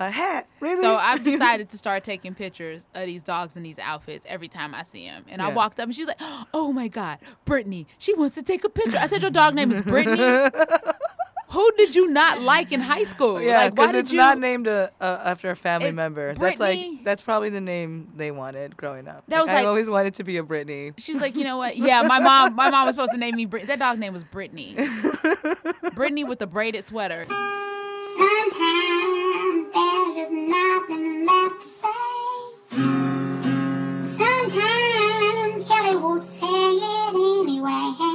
A hat, really? So I've decided to start taking pictures of these dogs in these outfits every time I see them. And I walked up and she was like, "Oh my God, Brittany, she wants to take a picture." I said, "Your dog name is Brittany." Who did you not like in high school? Yeah, like, why because did it's you? not named a, uh, after a family It's member. That's Brittany. like that's probably the name they wanted growing up. That was I always wanted to be a Brittany. She was like, you know what? Yeah, my mom. My mom was supposed to name me. Brit- that dog name was Brittany. Brittany with the braided sweater. Sometimes there's just nothing left to say. Sometimes Kelly will say it anyway.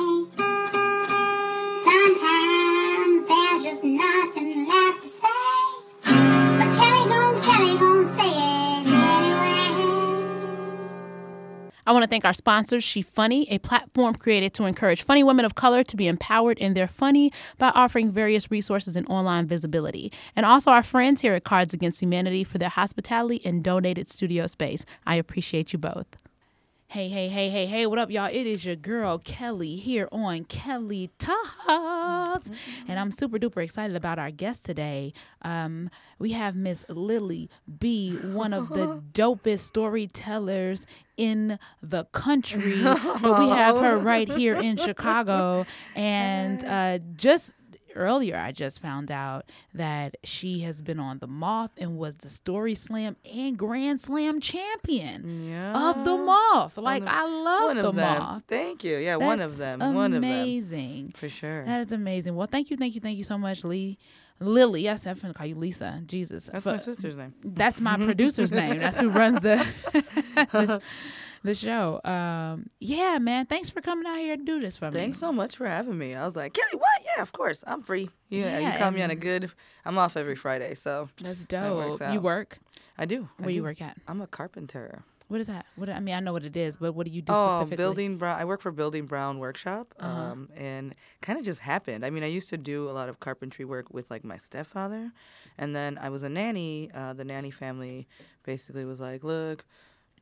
I want to thank our sponsors, She Funny, a platform created to encourage funny women of color to be empowered in their funny by offering various resources and online visibility. And also our friends here at Cards Against Humanity for their hospitality and donated studio space. I appreciate you both. Hey, hey, hey, hey, hey, what up, y'all? It is your girl Kelly here on Kelly Talks. And I'm super duper excited about our guest today. Um, we have Miss Lily B, one of the dopest storytellers in the country. but we have her right here in Chicago. And uh, just earlier I just found out that she has been on the Moth and was the Story Slam and Grand Slam champion of the Moth. Like I love the. Moth. Thank you. Yeah, one of That's them. One of them. Amazing. For sure. That is amazing. Well, thank you, thank you, thank you so much, Lee. Lily, yes, I'm gonna call you Lisa. Jesus, That's For- my sister's name. That's my producer's name. That's who runs the the, the show. Um, yeah, man. Thanks for coming out here to do this for me. Thanks so much for having me. I was like, Kelly, what? Yeah, of course. I'm free. Yeah, Yeah, you call me on a good. I'm off every Friday, so That's That dope. You work? I do. I Where you work at? I'm a carpenter. What is that? What I mean, I know what it is, but what do you do Oh, specifically? Building Brown. I work for Building Brown Workshop, Uh-huh. um, and kind of just happened. I mean, I used to do a lot of carpentry work with like my stepfather, and then I was a nanny. Uh, the nanny family basically was like, "Look,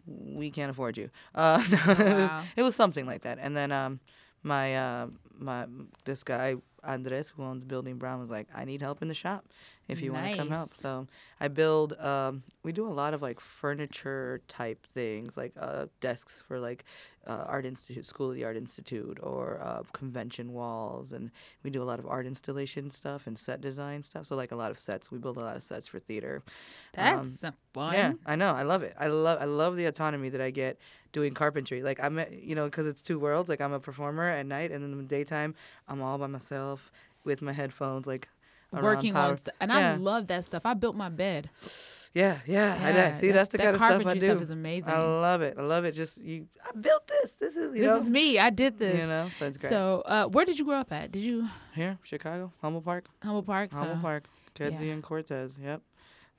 we can't afford you." Uh, it, was, wow. it was something like that. And then um, my uh, my this guy Andres, who owns Building Brown, was like, "I need help in the shop if you want to come help." So I build. Um, we do a lot of like furniture type things, like uh, desks for like uh, art institute, School of the Art Institute, or uh, convention walls, and we do a lot of art installation stuff and set design stuff. So like a lot of sets. We build a lot of sets for theater. Um, That's uh, fun. yeah, I know. I love it. I love. I love the autonomy that I get doing carpentry. Like I'm, you know, because it's two worlds. Like I'm a performer at night, and in the daytime, I'm all by myself with my headphones, like Working on, st- and I love that stuff. I built my bed. Yeah, yeah. I did. See, that's, the that kind of stuff I do. stuff is amazing. I love it. I love it. Just you. I built this. This is you this know. is me. I did this. You know, so it's great. So, uh, where did you grow up at? Did you Here, Chicago, Humboldt Park, Humboldt Park? Humble so, Park, Kedzie yeah. and Cortez. Yep,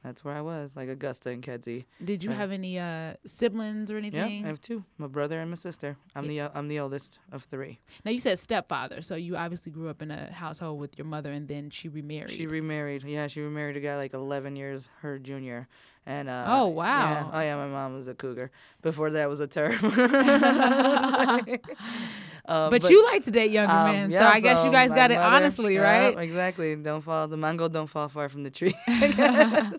that's where I was, like Augusta and Kedzie. Did you Right. have any uh, siblings or anything? Yeah. I have two, my brother and my sister. I'm the I'm the oldest of three. now you said stepfather, so you obviously grew up in a household with your mother, and then she remarried. She remarried. Yeah, she remarried a guy like 11 years her junior. And uh, Oh, Yeah. wow. Oh yeah, my mom was a cougar. Before that was a term. Uh, but, you like to date younger um, men, so yeah, I guess you guys got it mother- honestly, yeah, right? Exactly. Don't fall. The mango don't fall far from the tree.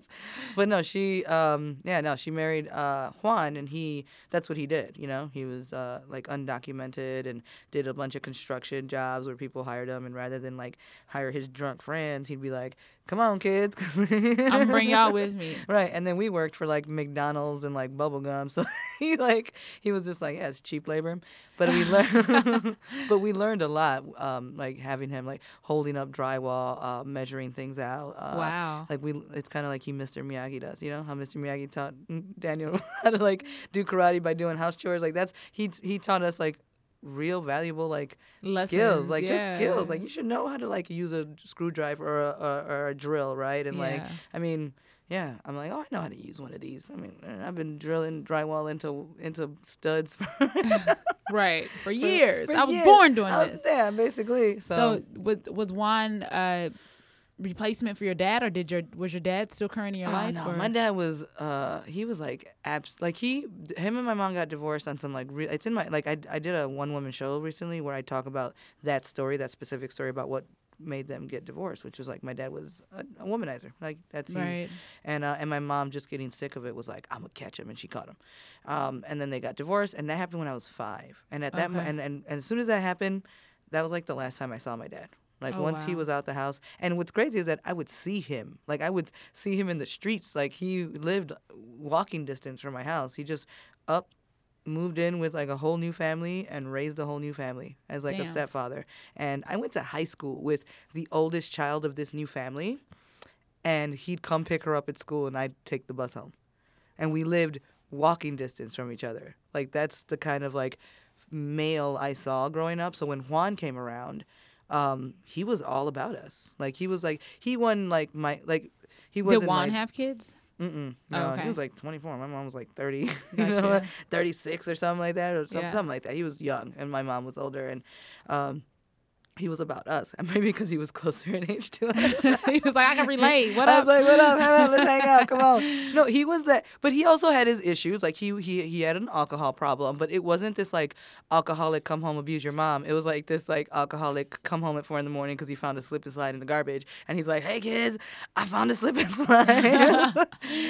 But no, she. Um, yeah, no, she married uh, Juan, and he. That's what he did. You know, he was uh, like undocumented and did a bunch of construction jobs where people hired him, and rather than like hire his drunk friends, he'd be like, "Come on, kids." I'm gonna bring y'all with me. Right, and then we worked for like McDonald's and like bubblegum. So he like he was just like, yeah, it's cheap labor. But we learned, but we learned a lot. Um, like having him like holding up drywall, uh, measuring things out. Uh, Wow. Like we, it's kind of like he Mr. Miyagi does. You know how Mr. Miyagi taught Daniel how to like do karate by doing house chores. Like that's he he taught us like real valuable like skills Lessons, like just skills like you should know how to like use a screwdriver or a, or, or a drill right and like I mean, yeah, I'm like, oh, I know how to use one of these. I mean, uh, I've been drilling drywall into into studs for, Right. For years. for I was years. born doing I was- this. Yeah, basically. So, So, was was Juan uh, replacement for your dad, or did your was your dad still current in your Oh, life? no, or? my dad was uh he was like abs like he him and my mom got divorced on some like re- it's in my like I I did a one woman show recently where I talk about that story that specific story about what made them get divorced, which was like my dad was a, a womanizer. Like that's he, Right. and uh, and my mom just getting sick of it was like I'm gonna catch him, and she caught him. Um, and then they got divorced, and that happened when I was five. And at that mo- and, and and as soon as that happened, that was like the last time I saw my dad. Like Oh, once he was out the house, and what's crazy is that I would see him. Like I would see him in the streets. Like he lived walking distance from my house. He just up moved in with like a whole new family and raised a whole new family as like a stepfather. And I went to high school with the oldest child of this new family, and he'd come pick her up at school, and I'd take the bus home, and we lived walking distance from each other. Like that's the kind of like male I saw growing up. So when Juan came around, um, he was all about us. Like he was like he won like my like he wasn't Did Juan like, have kids? Mm-mm. Oh, No, he he was, was like 24. My mom was like 30, you know, 36 or something like that, or some, Yeah. something like that. He was young, and my mom was older, and um, he was about us. And maybe because he was closer in age to us. he was like, I can relate. What I up? was like, "What up? What up? Let's hang out. Come on." No, he was that, but he also had his issues. Like he he he had an alcohol problem, but it wasn't this like alcoholic come home abuse your mom. It was like this like alcoholic come home at four in the morning because he found a slip and slide in the garbage, and he's like, "Hey kids, I found a slip and slide."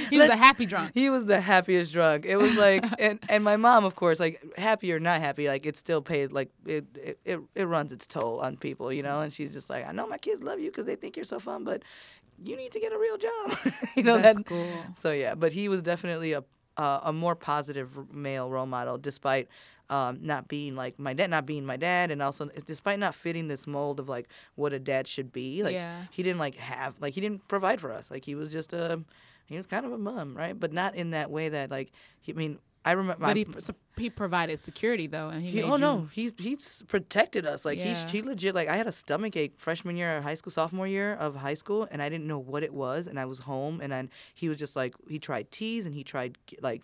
he was a happy drunk. he was the happiest drunk. It was like, and, and my mom, of course, like happy or not happy, like it still paid, like it, it, it, it runs its toll on people, you know. And she's just like, I know my kids love you because they think you're so fun, but you need to get a real job, you know. That's that, cool. So yeah, but he was definitely a uh, a more positive male role model, despite. Um, not being like my dad, not being my dad, and also despite not fitting this mold of like what a dad should be, like Yeah. he didn't like have like he didn't provide for us. Like he was just a he was kind of a mom, right? But not in that way that like he, I mean I remember But he he provided security though, and he, he, oh you, no, he's he's protected us. Like Yeah. he's he legit like I had a stomach ache freshman year of high school, sophomore year of high school, and I didn't know what it was, and I was home, and then he was just like he tried teas and he tried like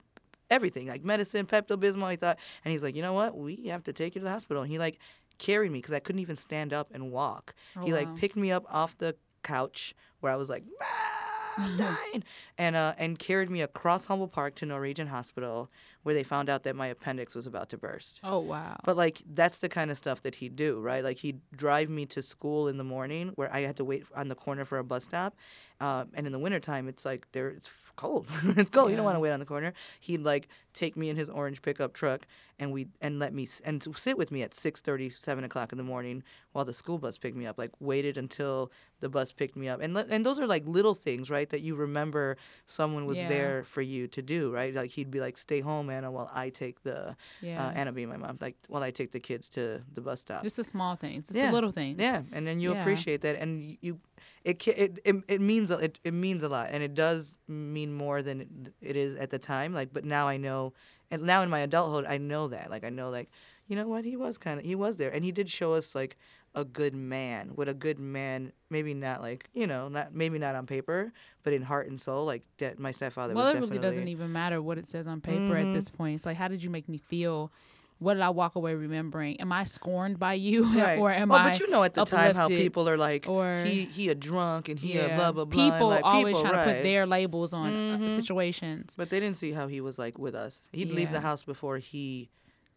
everything like medicine, Pepto Bismol. He thought, and he's like, you know what, we have to take you to the hospital. And he like carried me because I couldn't even stand up and walk. Oh, he wow. like picked me up off the couch where I was like. "Ah, I'm dying, and uh, and carried me across Humboldt Park to Norwegian Hospital, where they found out that my appendix was about to burst. Oh wow. But like that's the kind of stuff that he'd do, right? Like he'd drive me to school in the morning where I had to wait on the corner for a bus stop, uh, and in the wintertime it's like there it's cold. it's cold. You don't want to wait on the corner. He'd like take me in his orange pickup truck and we and let me and sit with me at six thirty, seven o'clock in the morning while the school bus picked me up. Like waited until the bus picked me up, and and those are like little things, right? That you remember someone was Yeah. there for you to do, right? Like he'd be like, "Stay home, Anna, while I take the." yeah. uh, Anna being my mom, like while I take the kids to the bus stop. just the small things, just yeah, the little things. Yeah, and then you Yeah. appreciate that, and you, it, it it it means a- it, it means a lot, and it does mean more than it- is at the time. Like, but now I know, and now in my adulthood, I know that. Like, I know, like, you know what, he was kind of he was there, and he did show us like a good man. What a good man, maybe not like you know, not maybe not on paper, but in heart and soul, like that. My stepfather. Well, it really doesn't even matter what it says on paper at Mhm. this point. It's like, how did you make me feel? What did I walk away remembering? Am I scorned by you, Right. or am well, I? but you know at the time how people are like, or- he he a drunk and he a blah blah blah. People like, always people, trying to put their labels on uh, Mhm. situations. But they didn't see how he was like with us. He'd leave the house before he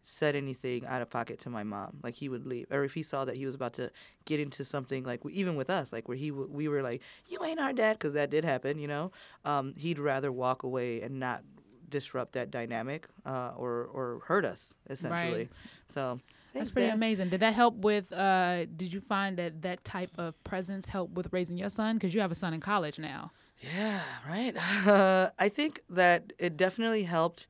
said anything out of pocket to my mom. Like he would leave, or if he saw that he was about to get into something, like even with us, like where he w- we were like, "You ain't our dad," because that did happen, you know. Um, he'd rather walk away and not disrupt that dynamic uh, or or hurt us essentially. Right. So That's pretty Dad. amazing. Did that help with? Uh, did you find that that type of presence helped with raising your son? Because you have a son in college now. Yeah, right. Uh, I think that it definitely helped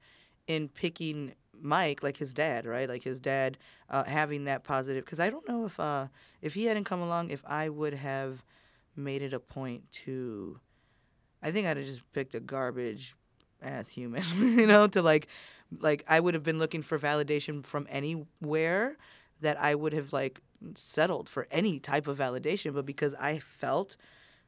in picking Mike, like his dad, right? Like his dad uh, having that positive. Because I don't know if uh, if he hadn't come along, if I would have made it a point to. I think I'd have just picked a garbage ass human, you know, to like, like I would have been looking for validation from anywhere that I would have like settled for any type of validation, but because I felt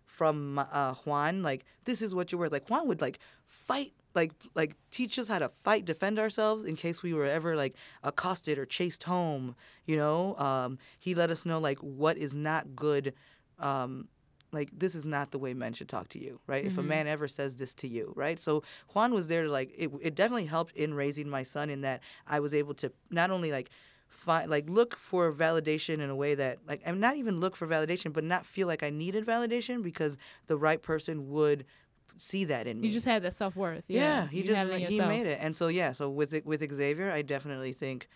from uh, Juan, like this is what you're worth. Like Juan would like fight, like like teach us how to fight, defend ourselves in case we were ever like accosted or chased home. You know, um, he let us know like what is not good. Um, like this is not the way men should talk to you, right? If a mm-hmm. man ever says this to you, right? So Juan was there to like it. It definitely helped in raising my son in that I was able to not only like find like look for validation in a way that like I'm not even look for validation, but not feel like I needed validation because the right person would see that in me. You just had that self worth. yeah, Yeah, he You just he yourself. made it, and so yeah, so with it- with Xavier, I definitely think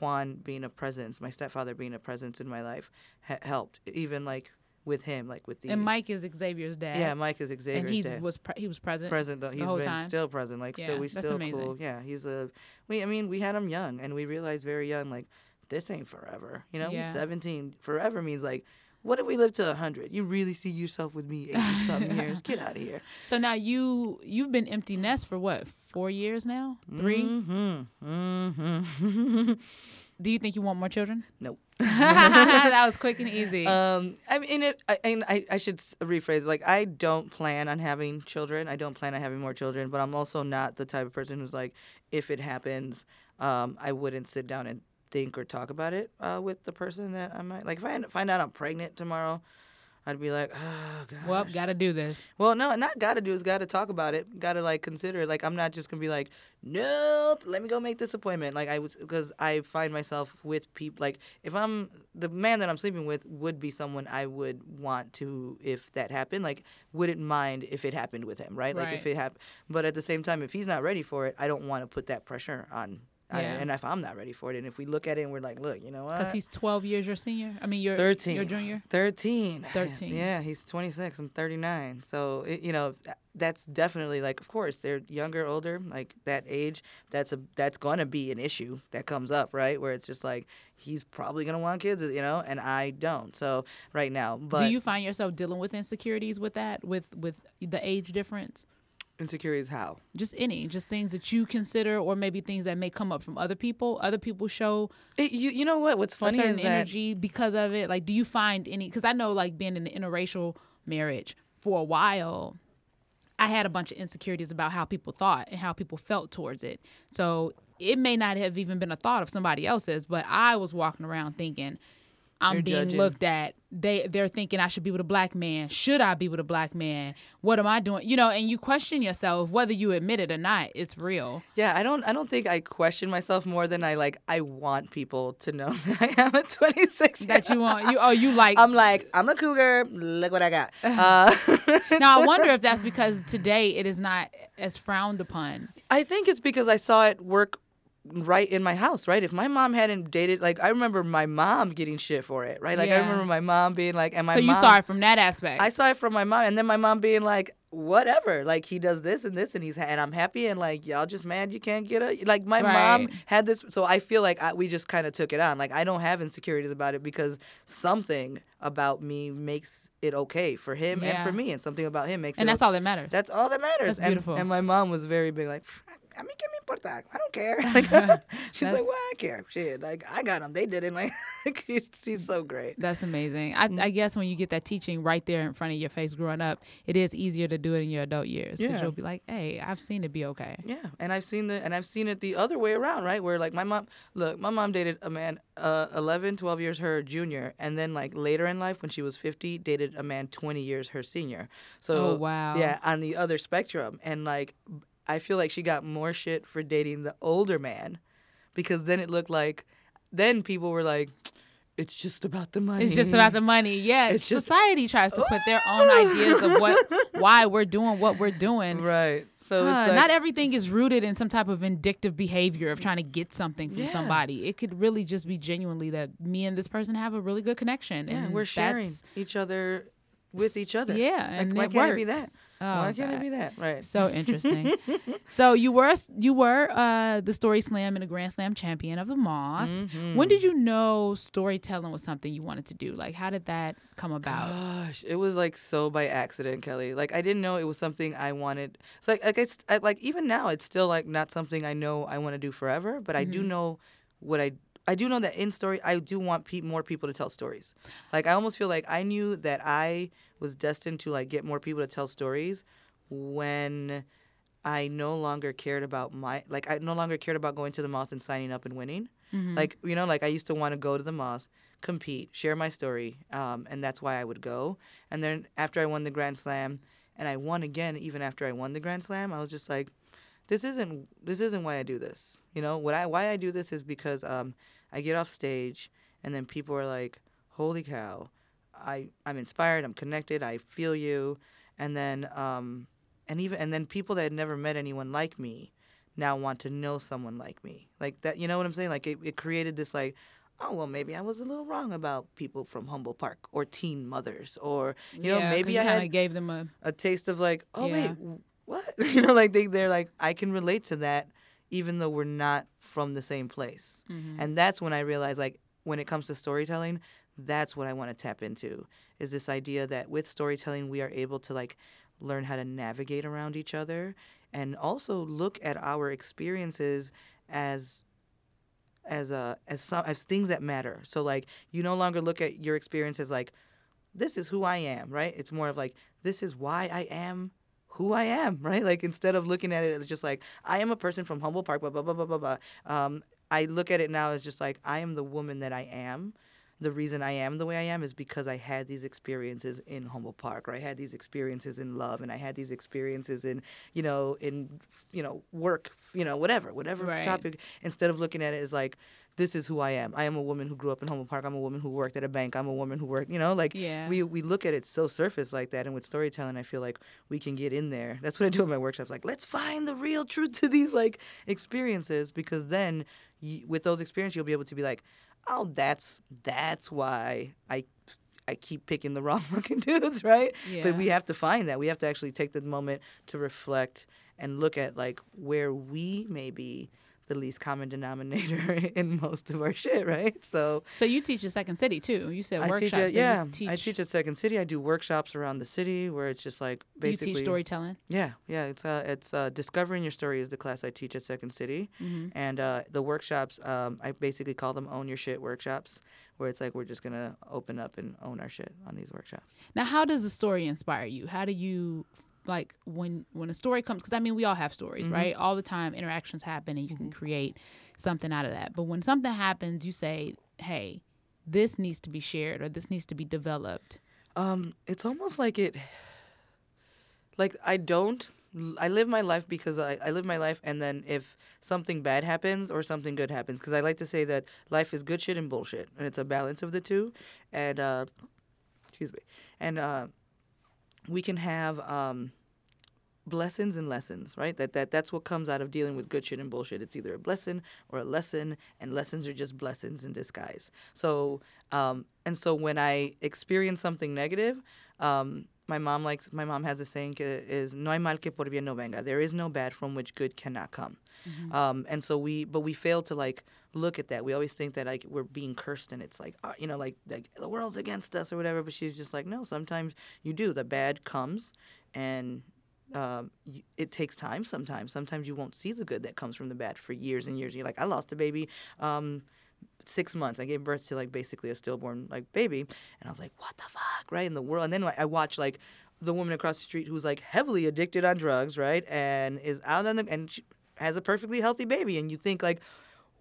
Juan being a presence, my stepfather being a presence in my life, ha- helped. Even like with him, like with the And Mike is Xavier's dad. yeah, Mike is Xavier's dad. and he dad. was pre- he was present. present though. He's whole been time? still present. Like Yeah, still, we still amazing. cool. Yeah, he's a. We, I mean, we had him young, and we realized very young, like this ain't forever. You know, Yeah. seventeen. Forever means like, what if we live to hundred? You really see yourself with me eighty something years? Get out of here. So now you you've been empty nest for what four years now? 3 Mm-hmm. Mm-hmm. Do you think you want more children? nope. that was quick and easy. Um, I mean, it, I, and I, I should rephrase. Like, I don't plan on having children. I don't plan on having more children. But I'm also not the type of person who's like, if it happens, um, I wouldn't sit down and think or talk about it uh, with the person that I might. Like, if I find out I'm pregnant tomorrow, I'd be like, oh gosh. well, gotta do this. Well, no, not gotta do is gotta talk about it. Gotta like consider it. Like I'm not just gonna be like, nope. Let me go make this appointment. Like I was because I find myself with people. Like if I'm the man that I'm sleeping with would be someone I would want to if that happened. Like wouldn't mind if it happened with him, right? Like if it happened. But at the same time, if he's not ready for it, I don't want to put that pressure on. Yeah. And if I'm not ready for it, and if we look at it and we're like, look, you know what? Because he's 12 years your senior. I mean, you're 13. Your junior. 13. 13. Yeah, he's 26. I'm 39. So, it, you know, that's definitely like of course, they're younger, older, like that age, that's a that's going to be an issue that comes up, right? Where it's just like he's probably going to want kids, you know, and I don't. So, right now, but Do you find yourself dealing with insecurities with that, with with the age difference? Insecurities how? Just any, just things that you consider, or maybe things that may come up from other people. Other people show It, you you know what? What's a funny certain is that energy because of it. Like, do you find any? Because I know, like, being in an interracial marriage for a while, I had a bunch of insecurities about how people thought and how people felt towards it. So it may not have even been a thought of somebody else's, but I was walking around thinking. I'm You're being judging. looked at. They they're thinking I should be with a black man. Should I be with a black man? What am I doing? You know, and you question yourself whether you admit it or not. It's real. Yeah, I don't I don't think I question myself more than I like I want people to know that I am a 26 That you want you oh you like I'm like, I'm a cougar. Look what I got. Uh, now I wonder if that's because today it is not as frowned upon. I think it's because I saw it work right in my house, right? If my mom hadn't dated, like, I remember my mom getting shit for it, right? Like, I remember my mom being like, and my so you mom, saw it from that aspect. I saw it from my mom, and then my mom being like, whatever, like he does this and this, and he's and I'm happy, and like y'all just mad you can't get a like my mom had this, so I feel like I, we just kind of took it on. Like I don't have insecurities about it because something about me makes it okay for him and for me, and something about him makes and it that's okay. all that matters. That's all that matters. That's and, beautiful. and my mom was very big, like, I mean, que me importa? I don't care. Like, she's like, well, I care. Shit, like, I got them. They didn't. Like, she's, she's so great. That's amazing. I, Mm. I guess when you get that teaching right there in front of your face growing up, it is easier to do it in your adult years because Yeah. you'll be like, hey, I've seen it be okay. Yeah, and I've seen the and I've seen it the other way around, right? Where like my mom, look, my mom dated a man uh 11, 12 years her junior, and then like later in life when she was 50, dated a man 20 years her senior. So Oh, wow. Yeah, on the other spectrum and like I feel like she got more shit for dating the older man because then it looked like then people were like it's just about the money. It's just about the money. Yeah, It's just- society tries to put their own ideas of what, why we're doing what we're doing. right. So Uh, it's like, not everything is rooted in some type of vindictive behavior of trying to get something from Yeah. somebody. It could really just be genuinely that me and this person have a really good connection. yeah, and we're sharing each other with each other. Yeah, Like, and why it can't works. it be that? Oh, why can't it be that? Right. So interesting. so you were you were uh, the Story Slam and the Grand Slam champion of the Moth. Mm-hmm. When did you know storytelling was something you wanted to do? Like, how did that come about? Gosh, it was like so by accident, Kelly. Like I didn't know it was something I wanted. It's like like it's I, like even now it's still like not something I know I want to do forever, but I do know what I I do know that in story I do want pe- more people to tell stories. Like I almost feel like I knew that I was destined to like get more people to tell stories when I no longer cared about my like I no longer cared about going to the moth and signing up and winning. Like you know, like I used to want to go to the moth, compete, share my story, um, and that's why I would go. And then after I won the Grand Slam, and I won again, even after I won the Grand Slam, I was just like, this isn't this isn't why I do this. You know, what I why I do this is because um, I get off stage, and then people are like, "Holy cow, I I'm inspired. I'm connected. I feel you." And then um, and even and then people that had never met anyone like me now want to know someone like me like that you know what i'm saying like it, it created this like oh well maybe i was a little wrong about people from Humboldt Park or teen mothers or you know Yeah, maybe i kinda had gave them a a taste of like oh Yeah. wait what you know like they, they're like i can relate to that even though we're not from the same place Mm-hmm. and that's when i realized like when it comes to storytelling that's what i want to tap into is this idea that with storytelling we are able to like learn how to navigate around each other and also look at our experiences as as a as some as things that matter so like you no longer look at your experience as like this is who i am right it's more of like this is why i am who I am, right? Like instead of looking at it as just like I am a person from Humboldt Park, blah blah blah blah blah blah. Um, I look at it now as just like I am the woman that I am. The reason I am the way I am is because I had these experiences in Humboldt Park, or I had these experiences in love, and I had these experiences in, you know, in, you know, work, you know, whatever, whatever Right. topic. Instead of looking at it as like, this is who I am. I am a woman who grew up in Humboldt Park. I'm a woman who worked at a bank. I'm a woman who worked, you know, like Yeah. we we look at it so surface like that. And with storytelling, I feel like we can get in there. That's what I do in my workshops. Like, let's find the real truth to these like experiences, because then y with those experiences, you'll be able to be like, oh, that's that's why I. I keep picking the wrong looking dudes, right? Yeah. But we have to find that. We have to actually take the moment to reflect and look at like where we may be the least common denominator in most of our shit, right? So So you teach at Second City too. You said I workshops. teach at yeah, teach, I teach at Second City. I do workshops around the city where it's just like You basically teach storytelling. yeah, yeah. It's uh, it's uh, discovering your story is the class I teach at Second City, Mm-hmm. and uh, the workshops um, I basically call them own your shit workshops, where it's like we're just gonna open up and own our shit on these workshops. Now, how does the story inspire you? How do you like when when a story comes? Because I mean, we all have stories, Mm-hmm. right? All the time, interactions happen, and you can create something out of that. But when something happens, you say, "Hey, this needs to be shared, or this needs to be developed." Um, it's almost like it. Like I don't. I live my life because I, I live my life, and then if something bad happens or something good happens, because I like to say that life is good shit and bullshit, and it's a balance of the two. And uh, excuse me, and uh, we can have um, blessings and lessons, right? That that that's what comes out of dealing with good shit and bullshit. It's either a blessing or a lesson, and lessons are just blessings in disguise. So, um, and so when I experience something negative, um, my mom likes my mom has a saying uh, is no hay mal que por bien no venga. There is no bad from which good cannot come. Um, and so we, but we fail to like look at that. We always think that like we're being cursed and it's like uh, you know like, like the world's against us or whatever. But she's just like no. Sometimes you do. The bad comes, and um, it takes time. Sometimes. Sometimes you won't see the good that comes from the bad for years and years. You're like I lost a baby. Um, six months. I gave birth to like basically a stillborn like baby, and I was like, what the fuck, right? In the world, and then like, I watch like the woman across the street who's like heavily addicted on drugs, right, and is out on the and she has a perfectly healthy baby, and you think like,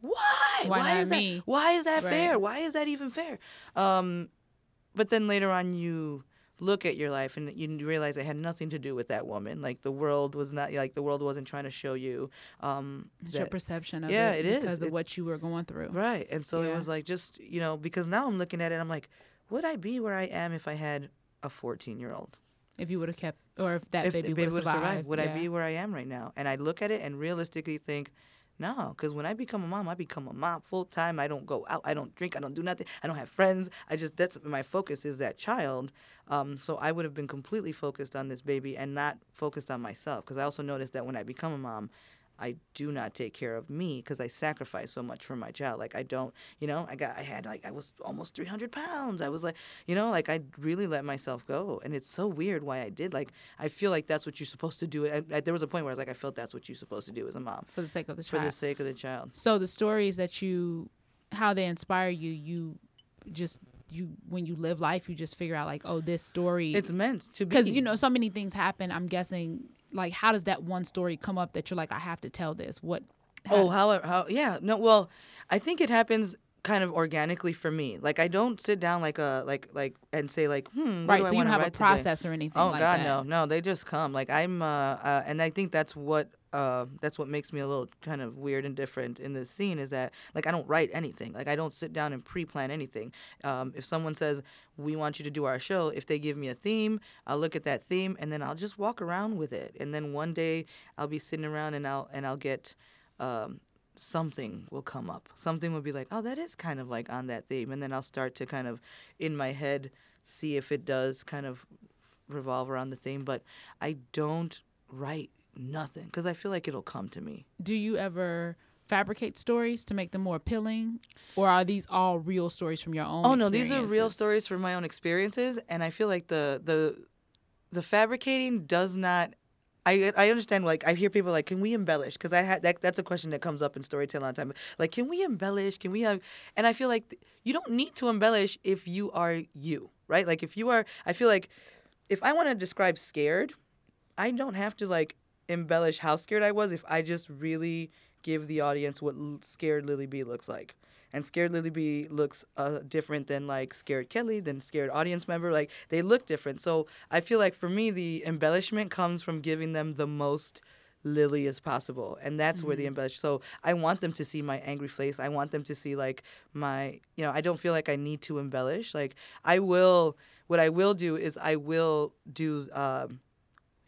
why? Why not is me? that? Why is that Right. fair? Why is that even fair? Um, but then later on, you look at your life and you realize it had nothing to do with that woman. Like the world was not like the world wasn't trying to show you. Um, It's your perception of Yeah, it, it is. because of It's- what you were going through. Right. And so Yeah. it was like just, you know, because now I'm looking at it, I'm like, would I be where I am if I had a 14 year old? If you would have kept, or if that If baby the would baby have survived, survived, would I be where I am right now? And I look at it and realistically think, no, because when I become a mom, I become a mom full time. I don't go out. I don't drink. I don't do nothing. I don't have friends. I just, that's my focus is that child. Um, so I would have been completely focused on this baby and not focused on myself. Because I also noticed that when I become a mom, I do not take care of me because I sacrifice so much for my child. Like I don't, you know, I got, I had like, I was almost 300 pounds. I was like, you know, like I really let myself go. And it's so weird why I did. Like, I feel like that's what you're supposed to do. And, there was a point where I was like, I felt that's what you're supposed to do as a mom for the sake of the child. for the sake of the child. So the stories that you, how they inspire you, you just you when you live life, you just figure out like, oh, this story. It's meant to be. because you know so many things happen. I'm guessing like how does that one story come up that you're like, I have to tell this? What? Oh, how, how, yeah. No, well, I think it happens kind of organically for me. Like I don't sit down like a like like and say like hmm what right. So you don't have a write today? process or anything. Oh like God, that. no, no. They just come. Like I'm, uh, uh, and I think that's what uh, that's what makes me a little kind of weird and different in this scene is that like I don't write anything. Like I don't sit down and pre-plan anything. Um, if someone says we want you to do our show, if they give me a theme, I'll look at that theme and then I'll just walk around with it. And then one day I'll be sitting around and I'll and I'll get. Um, something will come up. Something will be like, oh, that is kind of like on that theme. And then I'll start to kind of, in my head, see if it does kind of revolve around the theme. But I don't write nothing because I feel like it'll come to me. Do you ever fabricate stories to make them more appealing, or are these all real stories from your own? Oh no, these are real stories from my own experiences, and I feel like the the the fabricating does not. I I understand. Like I hear people like, can we embellish? Because I had that. That's a question that comes up in storytelling all the time. Like, can we embellish? Can we have? And I feel like th- you don't need to embellish if you are you, right? Like if you are. I feel like if I want to describe scared, I don't have to like embellish how scared I was if I just really give the audience what l- scared Lily B looks like. And scared Lily B looks uh, different than like scared Kelly, than scared audience member. Like they look different. So I feel like for me, the embellishment comes from giving them the most Lily as possible, and that's where the embellish. So I want them to see my angry face. I want them to see like my, you know, I don't feel like I need to embellish. Like I will. What I will do is I will do. Um,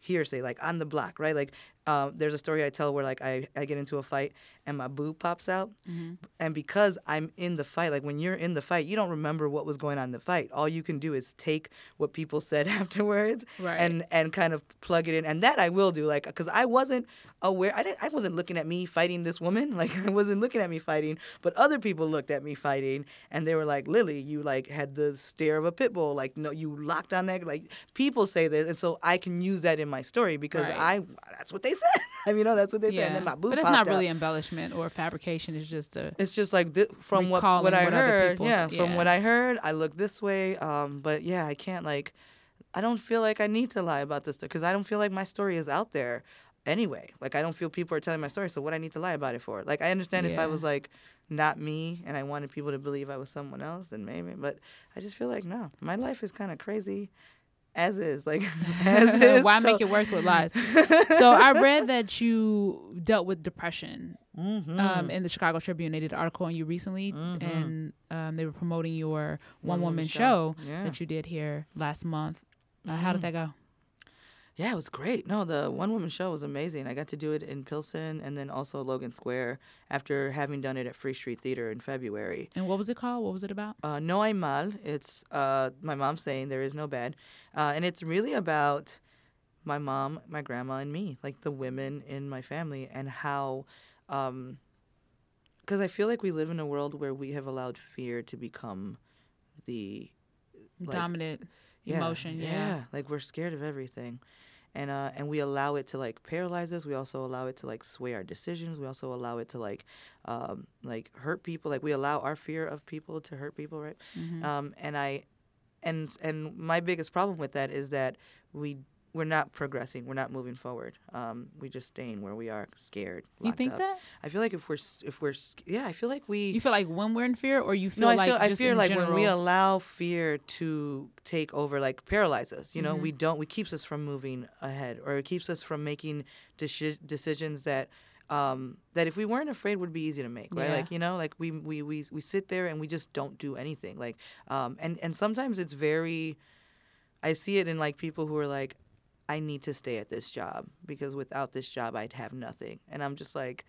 hearsay, like on the block, right? Like um, there's a story I tell where like I, I get into a fight and my boob pops out. Mm-hmm. And because I'm in the fight, like when you're in the fight, you don't remember what was going on in the fight. All you can do is take what people said afterwards Right. and and kind of plug it in. And that I will do, like because I wasn't aware. I didn't. I wasn't looking at me fighting this woman. Like I wasn't looking at me fighting, but other people looked at me fighting, and they were like, "Lily, you like had the stare of a pit bull. Like no, you locked on that. Like people say this, and so I can use that in my story because Right. I that's what they said. I mean, you know, that's what they said. Yeah, And then my boob but it's not out. really embellishment or fabrication. is just a It's just like th- from what what I what heard. people Yeah, from what I heard, I look this way. Um, but yeah, I can't like, I don't feel like I need to lie about this stuff because I don't feel like my story is out there anyway. Like I don't feel people are telling my story. So what I need to lie about it for? Like I understand if I was like not me and I wanted people to believe I was someone else, then maybe. But I just feel like no, my life is kind of crazy. As is, like as is. Why to- make it worse with lies? so I read that you dealt with depression Mm-hmm. um, in the Chicago Tribune. They did an article on you recently, and um, they were promoting your one woman One-woman show, show. Yeah. that you did here last month. Uh, How did that go? Yeah, it was great. No, the one woman show was amazing. I got to do it in Pilsen and then also Logan Square after having done it at Free Street Theater in February. And what was it called? What was it about? Uh, no hay mal. It's uh, my mom saying there is no bad. Uh, and it's really about my mom, my grandma, and me, like the women in my family, and how. Because I feel like we live in a world where we have allowed fear to become the like- Dominant yeah, emotion. Yeah. like we're scared of everything, and uh, and we allow it to like paralyze us. We also allow it to like sway our decisions. We also allow it to like, um, like hurt people. Like we allow our fear of people to hurt people, right? Mm-hmm. Um, and I, and and my biggest problem with that is that we we're not progressing. We're not moving forward. Um, we just staying where we are, scared. You think up. that? I feel like if we're if we're yeah, I feel like we You feel like when we're in fear, or you feel no, I like feel I fear like general? when we allow fear to take over, like paralyze us. You know, Mm-hmm. we don't. We keeps us from moving ahead, or it keeps us from making deci- decisions that um, that if we weren't afraid would be easy to make. Right? Yeah. Like you know, like we we we we sit there and we just don't do anything. Like um, and and sometimes it's very. I see it in like people who are like, I need to stay at this job because without this job I'd have nothing, and I'm just like.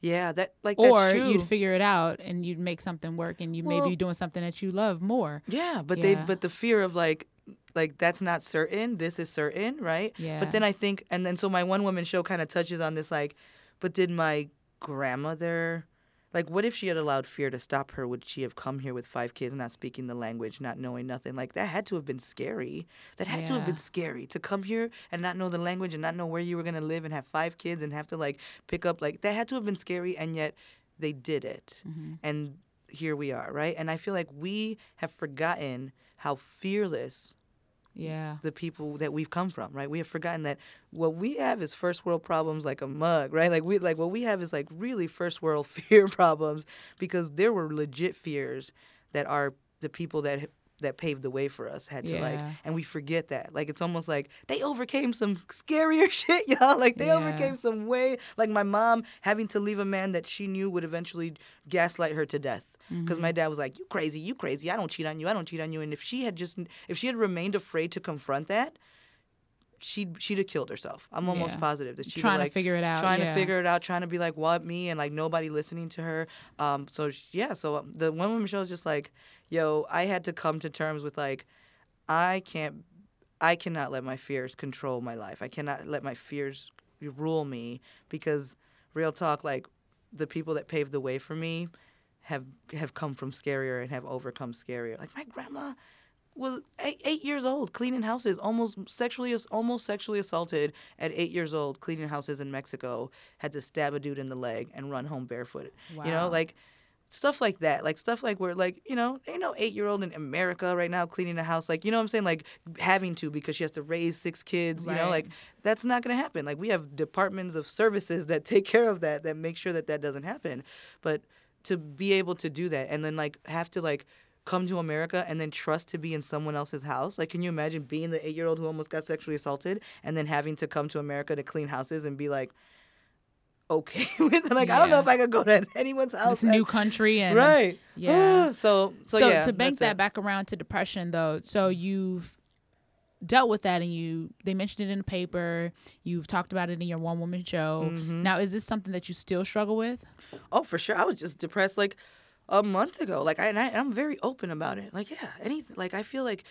Yeah, that like that's or you'd figure it out and you'd make something work, and you Well- maybe doing something that you love more. Yeah, but they but the fear of like like that's not certain, this is certain, right? Yeah. But then I think and then so my one woman show kind of touches on this like but did my grandmother like what if she had allowed fear to stop her? Would she have come here with five kids not speaking the language not knowing nothing? Like that had to have been scary. That had to have been scary to come here and not know the language and not know where you were going to live and have five kids and have to like pick up like that had to have been scary and yet they did it. Mm-hmm. and here we are right? And i feel like we have forgotten how fearless Yeah. the people that we've come from, right? We have forgotten that what we have is first world problems like a mug, right? Like we like what we have is like really first world fear problems because there were legit fears that are the people that that paved the way for us had to like and we forget that. Like it's almost like they overcame some scarier shit, y'all. Like they Yeah. overcame some way like my mom having to leave a man that she knew would eventually gaslight her to death. Because Mm-hmm. my dad was like, "You crazy, you crazy. I don't cheat on you. I don't cheat on you." And if she had just, if she had remained afraid to confront that, she'd she'd have killed herself. I'm almost Yeah. positive that she'd Trying have, to like, figure it out, trying yeah. to figure it out, trying to be like, "What me?" and like nobody listening to her. Um, so yeah, so um, the one woman show is just like, "Yo, I had to come to terms with like, I can't, I cannot let my fears control my life. I cannot let my fears rule me because real talk, like the people that paved the way for me." Have have come from scarier and have overcome scarier. Like my grandma, was eight, eight years old cleaning houses almost sexually almost sexually assaulted at eight years old cleaning houses in mexico had to stab a dude in the leg and run home barefooted you know like stuff like that like stuff like where like you know ain't no eight year old in america right now cleaning a house like you know what i'm saying? Like having to because she has to raise six kids you know like that's not going to happen. Like we have departments of services that take care of that that make sure that that doesn't happen. But to be able to do that and then like have to like come to America and then trust to be in someone else's house. Like, can you imagine being the eight year old who almost got sexually assaulted and then having to come to America to clean houses and be like, okay with it? Like, I don't know if I could go to anyone's house. This new country and right. Yeah. so, so, So, yeah, to bank that it. back around to depression though, so you've dealt with that and you they mentioned it in the paper, you've talked about it in your one woman show. Mm-hmm. Now is this something that you still struggle with? Oh, for sure. I was just depressed like a month ago. Like, I, and I, I'm very open about it. Like, yeah, anything. Like, I feel like,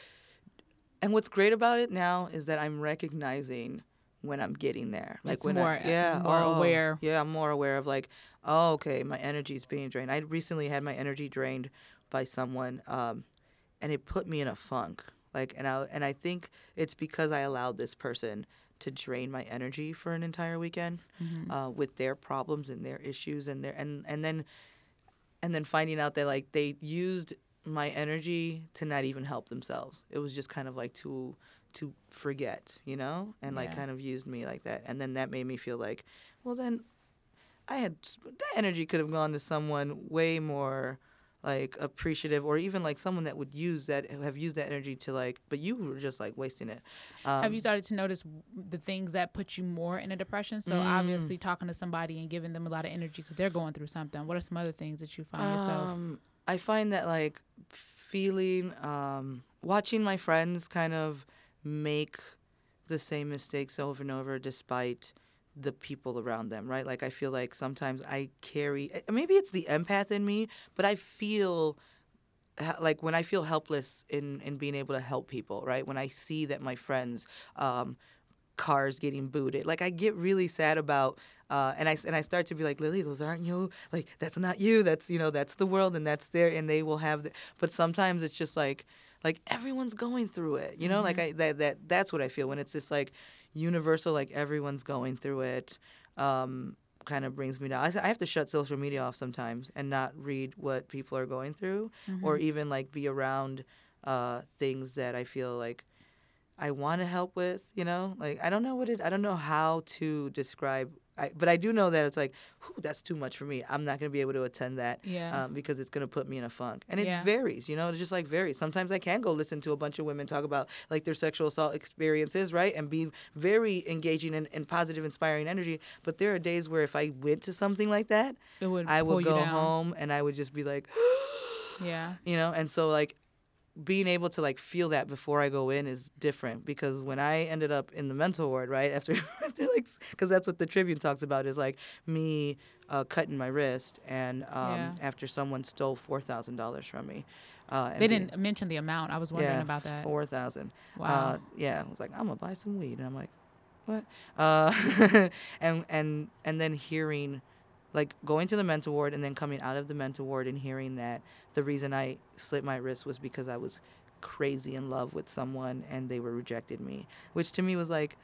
and what's great about it now is that I'm recognizing when I'm getting there. Like It's when more- I, yeah, more oh, aware. Yeah, I'm more aware of like, oh, okay, my energy's being drained. I recently had my energy drained by someone, um, and it put me in a funk. Like, and I and I think it's because I allowed this person to drain my energy for an entire weekend uh, with their problems and their issues and their and and then and then finding out that like they used my energy to not even help themselves. It was just kind of like to to forget, you know, and like Yeah. kind of used me like that. And then that made me feel like, well, then I had that energy could have gone to someone way more like appreciative or even like someone that would use that have used that energy to like but you were just like wasting it um, Have you started to notice the things that put you more in a depression? So Mm. obviously talking to somebody and giving them a lot of energy because they're going through something. What are some other things that you find yourself? Um, I find that like feeling, um, watching my friends kind of make the same mistakes over and over, despite the people around them, right? Like I feel like sometimes I carry, eh, maybe it's the empath in me, but I feel like when I feel helpless in in being able to help people, right? When I see that my friends. Um, cars getting booted. Like I get really sad about uh, and I and I start to be like, Lily, those aren't you. Like that's not you. That's you know that's the world and that's there and they will have. The, but sometimes it's just like like everyone's going through it. You know, like I that that that's what I feel when it's just like universal. Like everyone's going through it. Um, kind of brings me down. I have to shut social media off sometimes and not read what people are going through, or even like be around uh, things that I feel like I want to help with, you know? Like I don't know what it I don't know how to describe I, but I do know that it's like, whew, that's too much for me. I'm not going to be able to attend that Yeah. um, because it's going to put me in a funk. And it Yeah. varies, you know, it just like varies. Sometimes I can go listen to a bunch of women talk about like their sexual assault experiences, right? And be very engaging and, and positive, inspiring energy. But there are days where if I went to something like that, It would I would go home and I would just be like, Yeah. you know and so like being able to like feel that before i go in is different because when i ended up in the mental ward right after after like because that's what the tribune talks about is like me uh, cutting my wrist and um, Yeah. after someone stole $4000 from me uh, and They didn't mention the amount. I was wondering yeah, about that. Four thousand. Wow. Uh, yeah, I was like, I'm gonna buy some weed, and I'm like, what? Uh, and and and then hearing, like going to the mental ward and then coming out of the mental ward and hearing that the reason I slit my wrist was because I was crazy in love with someone and they were rejected me, which to me was like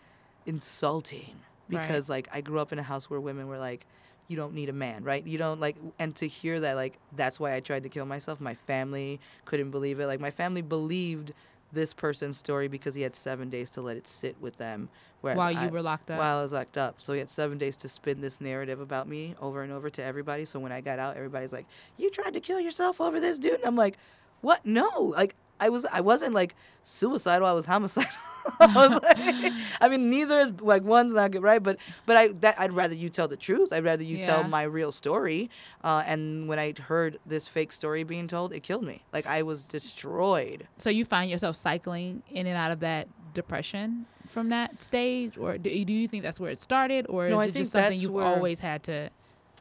insulting Right. because like I grew up in a house where women were like you don't need a man, right? You don't like, and to hear that, like, that's why I tried to kill myself. My family couldn't believe it. Like, my family believed this person's story because he had seven days to let it sit with them. Whereas While you I- were locked up. While I was locked up. So he had seven days to spin this narrative about me over and over to everybody. So when I got out, everybody's like, You tried to kill yourself over this dude? And I'm like, What? No. Like I was I wasn't like suicidal, I was homicidal. I was like, I mean, neither is like one's not good, right? But but I that I'd rather you tell the truth. I'd rather you tell my real story. Uh, and when I heard this fake story being told, it killed me. Like I was destroyed. So you find yourself cycling in and out of that depression from that stage, or do you, do you think that's where it started, or No, is I it think just something you've always had to?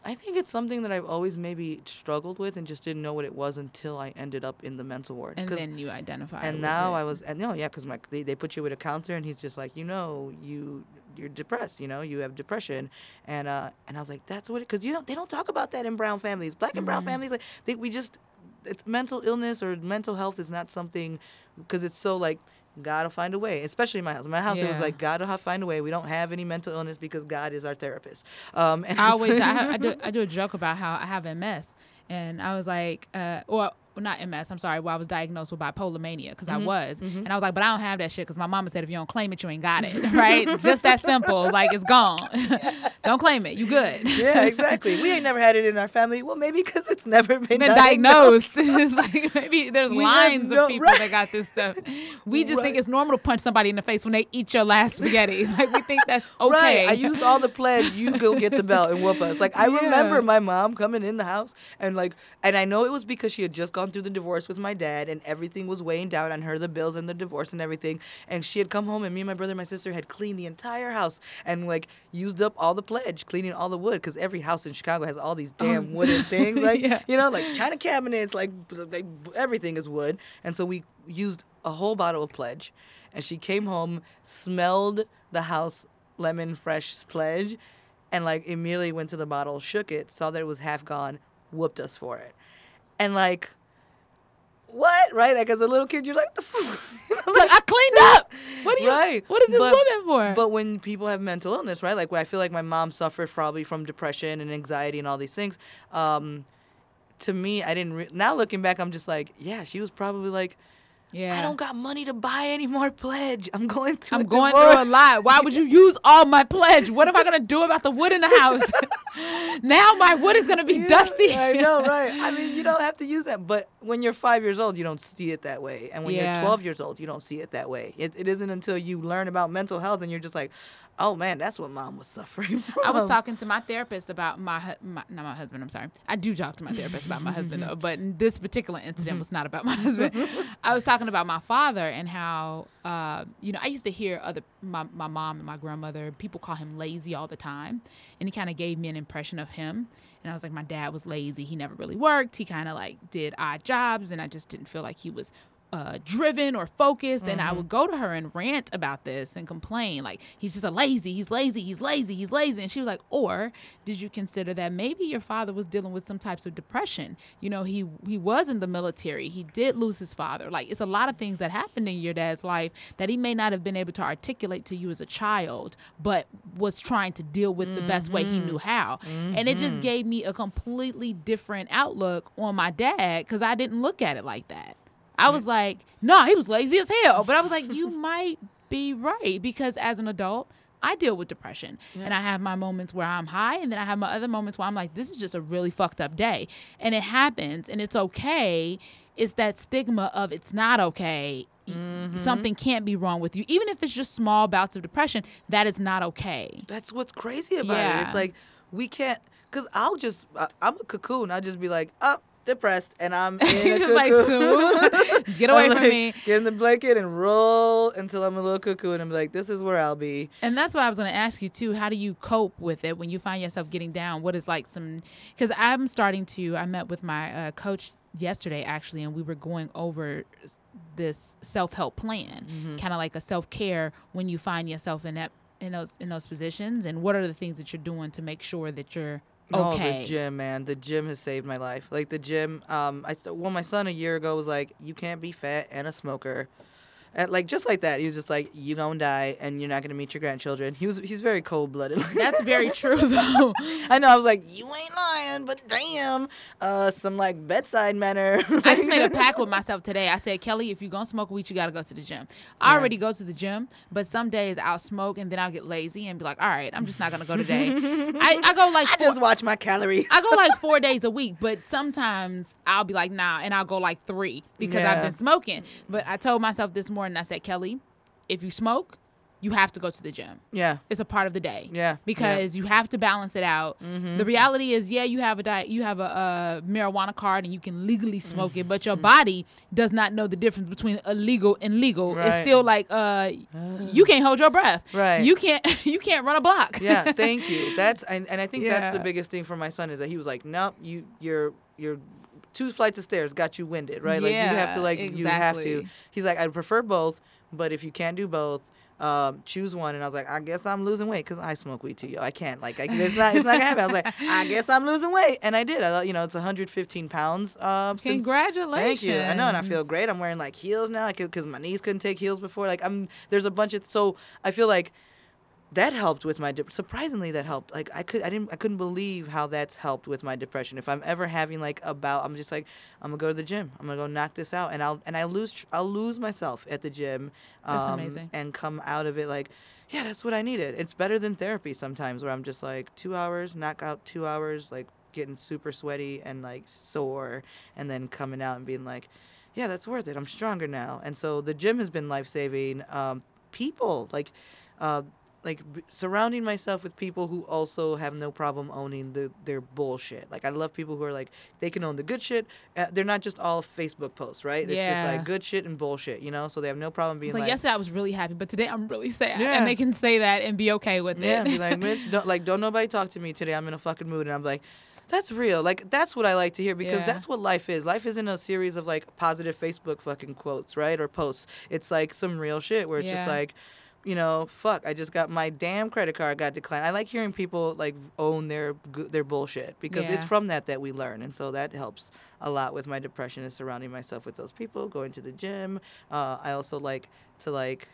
I think it's something that I've always maybe struggled with and just didn't know what it was until I ended up in the mental ward. And then you identify. and now it. I was, and no, yeah, because my they, they put you with a counselor, and he's just like, you know, you you're depressed, you know, you have depression, and uh, and I was like, that's what, because you don't, they don't talk about that in brown families, black and Mm-hmm. brown families, like they, we just, it's mental illness or mental health is not something, because it's so like. Gotta find a way, especially in my house. In my house, it was like God will find a way. We don't have any mental illness because God is our therapist. Um, and I always I, it's- ha- I do I do a joke about how I have MS, and I was like, uh, or well, not MS. I'm sorry. Well, I was diagnosed with bipolar mania because Mm-hmm. I was, and I was like, but I don't have that shit because my mama said if you don't claim it, you ain't got it, right? Just that simple. Like it's gone. don't claim it. You good. yeah, exactly. We ain't never had it in our family. Well, maybe because it's never been, Been diagnosed. it's like maybe there's We lines no- of people right. that got this stuff. We just think it's normal to punch somebody in the face when they eat your last spaghetti. Like we think that's okay. Right. I used all the pledge. You go get the belt and whoop us. Like I Yeah. remember my mom coming in the house and like, and I know it was because she had just gone through the divorce with my dad and everything was weighing down on her, the bills and the divorce and everything. And she had come home and me and my brother and my sister had cleaned the entire house and like used up all the pledge, cleaning all the wood because every house in Chicago has all these damn um, wooden things, like Yeah. you know, like china cabinets, like, like everything is wood. And so we used a whole bottle of pledge. And she came home, smelled the house lemon fresh pledge, and like immediately went to the bottle, shook it, saw that it was half gone, whooped us for it. And like, what? Right? Like as a little kid, you're like, the know, Look, I cleaned up. What do you? Right. What is this But- woman for? But when people have mental illness, right? Like I feel like my mom suffered probably from depression and anxiety and all these things. Um, to me, I didn't. Re- now looking back, I'm just like, yeah, she was probably like, yeah. I don't got money to buy any more pledge. I'm going through. I'm going divorce." through a lot. Why would you use all my pledge? What am I gonna do about the wood in the house? Now my wood is gonna be Yeah, dusty. I know, right? I mean, you don't have to use that, but when you're five years old, you don't see it that way, and when Yeah. you're 12 years old, you don't see it that way. It, it isn't until you learn about mental health and you're just like, oh man, that's what mom was suffering from. I was talking to my therapist about my, my not my husband. I'm sorry. I do talk to my therapist about my husband though, but this particular incident was not about my husband. I was talking about my father and how uh, you know I used to hear other my my mom and my grandmother people call him lazy all the time, and he kind of gave me an impression of him. And I was like, my dad was lazy. He never really worked. He kind of like did odd jobs, and I just didn't feel like he was uh, driven or focused. And I mm-hmm. would go to her and rant about this and complain, like, he's just a lazy, he's lazy, he's lazy, he's lazy. And she was like, or did you consider that maybe your father was dealing with some types of depression? You know, he he was in the military, he did lose his father. Like, it's a lot of things that happened in your dad's life that he may not have been able to articulate to you as a child, but was trying to deal with the best way he mm-hmm. knew how. And it just mm-hmm. gave me a completely different outlook on my dad because I didn't look at it like that. I was like, no, he was lazy as hell. But I was like, you might be right because as an adult, I deal with depression and I have my moments where I'm high and then I have my other moments where I'm like, this is just a really fucked up day. And it happens and it's okay. It's that stigma of it's not okay. Mm-hmm. Something can't be wrong with you. Even if it's just small bouts of depression, that is not okay. That's what's crazy about it. It's like we can't, cause I'll just, I, I'm a cocoon. I'll just be like, up, depressed, and I'm in a just like. Get away from me. Get in the blanket and roll until I'm a little cocoon. and I'm like, this is where I'll be. And that's what I was going to ask you too. How do you cope with it when you find yourself getting down? What is like some? Because I'm starting to. I met with my uh, coach yesterday actually, and we were going over this self help plan, Mm-hmm. kind of like a self care when you find yourself in that in those in those positions, and what are the things that you're doing to make sure that you're Oh, okay? the gym, man. The gym has saved my life. Like the gym, um, I st- well, my son a year ago was like, "You can't be fat and a smoker," and like just like that. He was just like, "You gonna die and you're not gonna meet your grandchildren." He was he's very cold blooded. That's very true though. I know. I was like, "You ain't lying." but damn, uh, some like bedside manner. I just made a pact with myself today. I said, Kellye, if you're gonna smoke weed, you gotta go to the gym. I Yeah. already go to the gym, but some days I'll smoke and then I'll get lazy and be like, all right, I'm just not gonna go today. I, I go like I four, just watch my calories. I go like four days a week, but sometimes I'll be like, nah, and I'll go like three because I've been smoking. But I told myself this morning, I said, Kellye, if you smoke, you have to go to the gym. yeah, It's a part of the day. Yeah, Mm-hmm. Because you have to balance it out. The reality is, yeah, you have a diet, you have a, a marijuana card, and you can legally smoke it, but your body does not know the difference between illegal and legal. It's still like, uh, you can't hold your breath. Right. You can't. You can't run a block. yeah, thank you. That's and, and I think that's the biggest thing for my son is that he was like, nope, you you're you're two flights of stairs got you winded, right? like you have to like you have to. He's like, I'd prefer both, but if you can't do both. Um, choose one, and I was like, I guess I'm losing weight because I smoke weed too. Yo, I can't like, I, it's not, it's not gonna happen. I was like, I guess I'm losing weight, and I did. I, you know, it's 115 pounds. Um, since, Congratulations. Thank you. I know, and I feel great. I'm wearing like heels now, because my knees couldn't take heels before. Like I'm, there's a bunch of so I feel like that helped with my dep surprisingly that helped like i could i didn't i couldn't believe how that's helped with my depression. If i'm ever having like about i'm just like i'm gonna go to the gym. I'm gonna go knock this out and i'll and i lose tr- i'll lose myself at the gym That's um, amazing. and come out of it like yeah that's what i needed. It's better than therapy sometimes where i'm just like two hours knock out two hours like getting super sweaty and like sore and then coming out and being like yeah that's worth it. I'm stronger now. And so the gym has been life-saving um, people like uh, like b- surrounding myself with people who also have no problem owning the their bullshit. Like I love people who are like they can own the good shit. Uh, they're not just all Facebook posts, right? It's just like good shit and bullshit, you know. So they have no problem being It's like, like, yesterday I was really happy, but today I'm really sad. Yeah. And they can say that and be okay with yeah, it. be like, Mitch, don't like don't nobody talk to me today. I'm in a fucking mood, and I'm like. That's real. Like that's what I like to hear because Yeah. that's what life is. Life isn't a series of like positive Facebook fucking quotes, right? Or posts. It's like some real shit where it's just like, you know, fuck, I just got my damn credit card got declined. I like hearing people like own their their bullshit because it's from that that we learn, and so that helps a lot with my depression is surrounding myself with those people, going to the gym. Uh, I also like to like